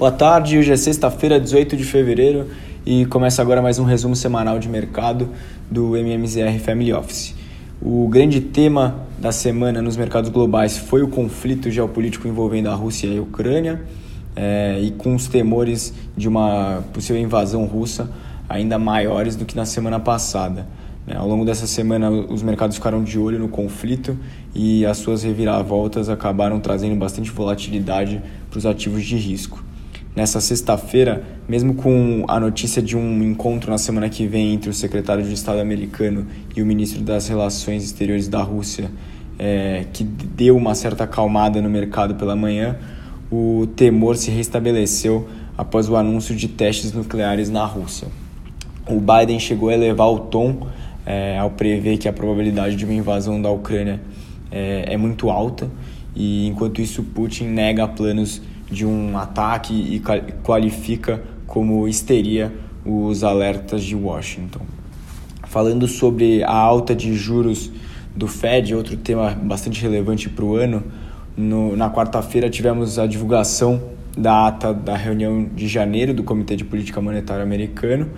Boa tarde, hoje é sexta-feira, 18 de fevereiro e começa agora mais um resumo semanal de mercado do MMZR Family Office. O grande tema da semana nos mercados globais foi o conflito geopolítico envolvendo a Rússia e a Ucrânia é, e com os temores de uma possível invasão russa ainda maiores do que na semana passada. Né? Ao longo dessa semana, os mercados ficaram de olho no conflito e as suas reviravoltas acabaram trazendo bastante volatilidade para os ativos de risco nessa sexta-feira, mesmo com a notícia de um encontro na semana que vem entre o secretário de Estado americano e o ministro das Relações Exteriores da Rússia, é, que deu uma certa acalmada no mercado pela manhã, o temor se restabeleceu após o anúncio de testes nucleares na Rússia. O Biden chegou a elevar o tom é, ao prever que a probabilidade de uma invasão da Ucrânia é, é muito alta, e enquanto isso, Putin nega planos de um ataque e qualifica como histeria os alertas de Washington. Falando sobre a alta de juros do Fed, outro tema bastante relevante para o ano, no, na quarta-feira tivemos a divulgação da ata da reunião de janeiro do Comitê de Política Monetária americano,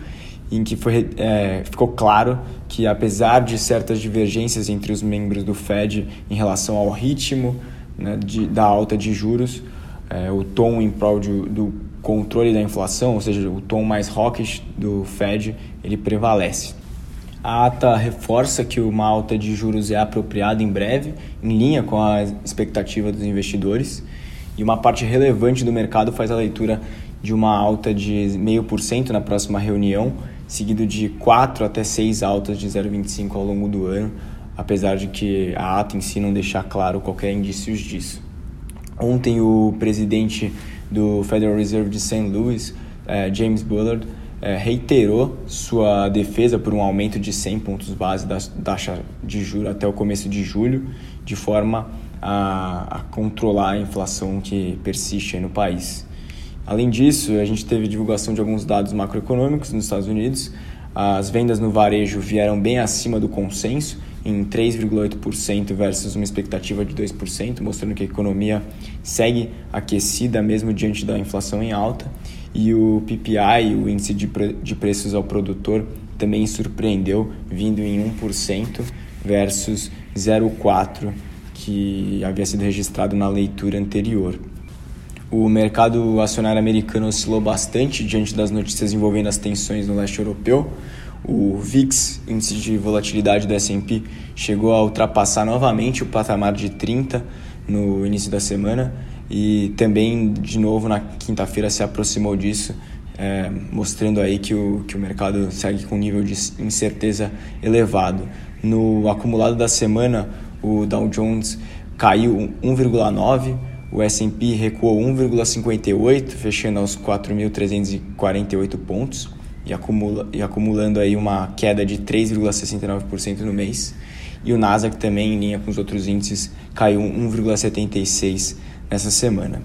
em que foi, é, ficou claro que, apesar de certas divergências entre os membros do Fed em relação ao ritmo né, de, da alta de juros, é, o tom em prol de, do controle da inflação, ou seja, o tom mais hawkish do Fed, ele prevalece. A ata reforça que uma alta de juros é apropriada em breve, em linha com a expectativa dos investidores, e uma parte relevante do mercado faz a leitura de uma alta de 0,5% na próxima reunião, seguido de 4 até 6 altas de 0,25% ao longo do ano, apesar de que a ata em si não deixar claro qualquer indícios disso. Ontem o presidente do Federal Reserve de St. Louis, eh, James Bullard, eh, reiterou sua defesa por um aumento de 100 pontos base da taxa de juros até o começo de julho, de forma a, a controlar a inflação que persiste no país. Além disso, a gente teve divulgação de alguns dados macroeconômicos nos Estados Unidos. As vendas no varejo vieram bem acima do consenso em 3,8% versus uma expectativa de 2%, mostrando que a economia segue aquecida mesmo diante da inflação em alta. E o PPI, o índice de, pre de preços ao produtor, também surpreendeu, vindo em 1% versus 0,4% que havia sido registrado na leitura anterior. O mercado acionário americano oscilou bastante diante das notícias envolvendo as tensões no leste europeu, o VIX, índice de volatilidade do S&P, chegou a ultrapassar novamente o patamar de 30 no início da semana e também, de novo, na quinta-feira se aproximou disso, é, mostrando aí que o, que o mercado segue com um nível de incerteza elevado. No acumulado da semana, o Dow Jones caiu 1,9%, o S&P recuou 1,58%, fechando aos 4.348 pontos e, acumula, e acumulando aí uma queda de 3,69% no mês. E o Nasdaq também, em linha com os outros índices, caiu 1,76% nessa semana.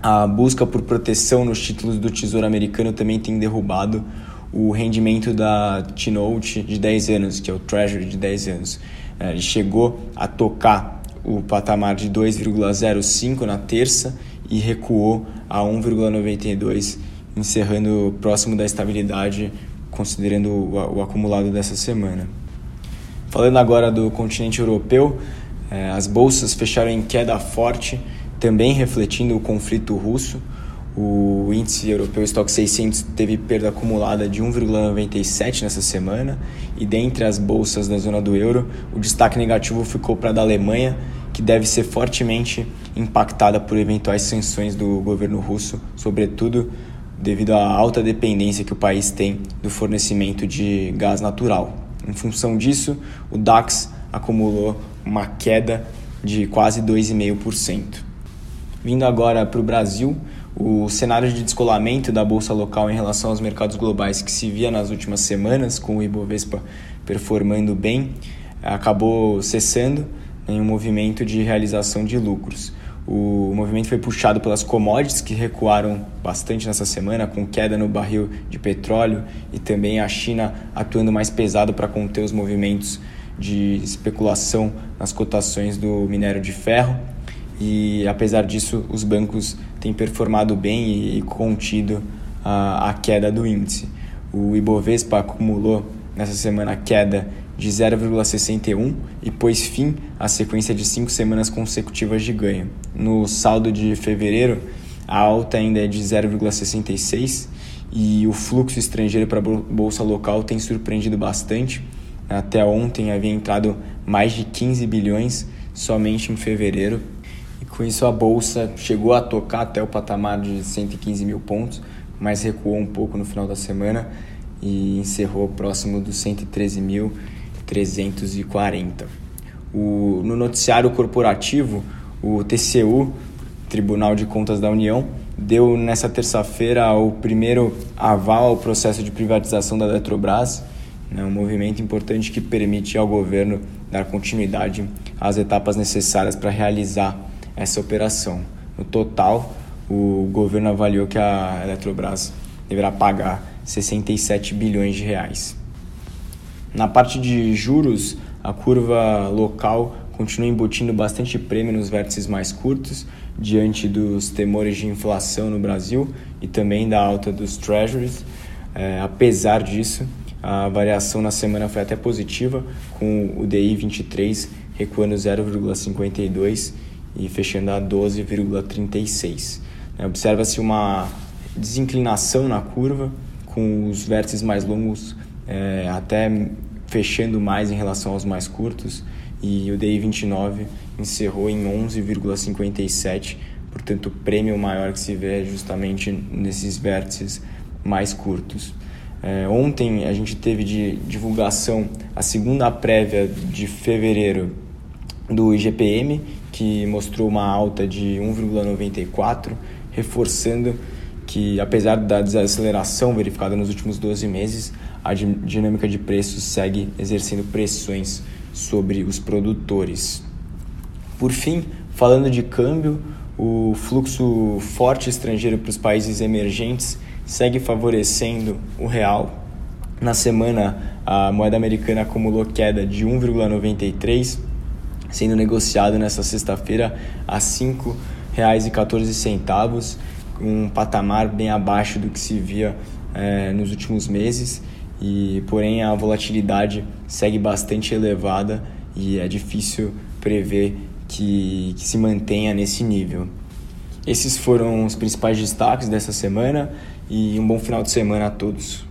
A busca por proteção nos títulos do Tesouro Americano também tem derrubado o rendimento da T-Note de 10 anos, que é o Treasury de 10 anos. É, ele chegou a tocar o patamar de 2,05 na terça e recuou a 1,92 encerrando próximo da estabilidade, considerando o, o acumulado dessa semana. Falando agora do continente europeu, eh, as bolsas fecharam em queda forte, também refletindo o conflito russo. O índice europeu Stock 600 teve perda acumulada de 1,97 nessa semana, e dentre as bolsas da zona do euro, o destaque negativo ficou para a da Alemanha, que deve ser fortemente impactada por eventuais sanções do governo russo, sobretudo devido à alta dependência que o país tem do fornecimento de gás natural. Em função disso, o DAX acumulou uma queda de quase 2,5%. Vindo agora para o Brasil, o cenário de descolamento da bolsa local em relação aos mercados globais que se via nas últimas semanas, com o Ibovespa performando bem, acabou cessando em um movimento de realização de lucros. O movimento foi puxado pelas commodities que recuaram bastante nessa semana, com queda no barril de petróleo e também a China atuando mais pesado para conter os movimentos de especulação nas cotações do minério de ferro. e apesar disso os bancos têm performado bem e contido a, a queda do índice. O Ibovespa acumulou nessa semana queda de 0,61 e pôs fim à sequência de cinco semanas consecutivas de ganho. No saldo de fevereiro, a alta ainda é de 0,66 e o fluxo estrangeiro para a bolsa local tem surpreendido bastante. Até ontem havia entrado mais de 15 bilhões somente em fevereiro. E com isso a bolsa chegou a tocar até o patamar de 115 mil pontos, mas recuou um pouco no final da semana e encerrou próximo dos 113.340. O, no noticiário corporativo, o TCU, Tribunal de Contas da União, deu nessa terça-feira o primeiro aval ao processo de privatização da Eletrobras, né, um movimento importante que permite ao governo dar continuidade às etapas necessárias para realizar essa operação. No total, o governo avaliou que a Eletrobras deverá pagar 67 bilhões de reais. Na parte de juros, a curva local continua embutindo bastante prêmio nos vértices mais curtos, diante dos temores de inflação no Brasil e também da alta dos treasuries. É, apesar disso, a variação na semana foi até positiva, com o DI 23 recuando 0,52 e fechando a 12,36. É, Observa-se uma desinclinação na curva, com os vértices mais longos é, até fechando mais em relação aos mais curtos, e o DI 29 encerrou em 11,57, portanto o prêmio maior que se vê é justamente nesses vértices mais curtos. É, ontem a gente teve de divulgação a segunda prévia de fevereiro do IGPM, que mostrou uma alta de 1,94, reforçando que, apesar da desaceleração verificada nos últimos 12 meses, a dinâmica de preços segue exercendo pressões sobre os produtores. Por fim, falando de câmbio, o fluxo forte estrangeiro para os países emergentes segue favorecendo o real. Na semana, a moeda americana acumulou queda de 1,93, sendo negociado nesta sexta-feira a R$ 5,14, um patamar bem abaixo do que se via é, nos últimos meses. E porém a volatilidade segue bastante elevada e é difícil prever que, que se mantenha nesse nível. Esses foram os principais destaques dessa semana e um bom final de semana a todos.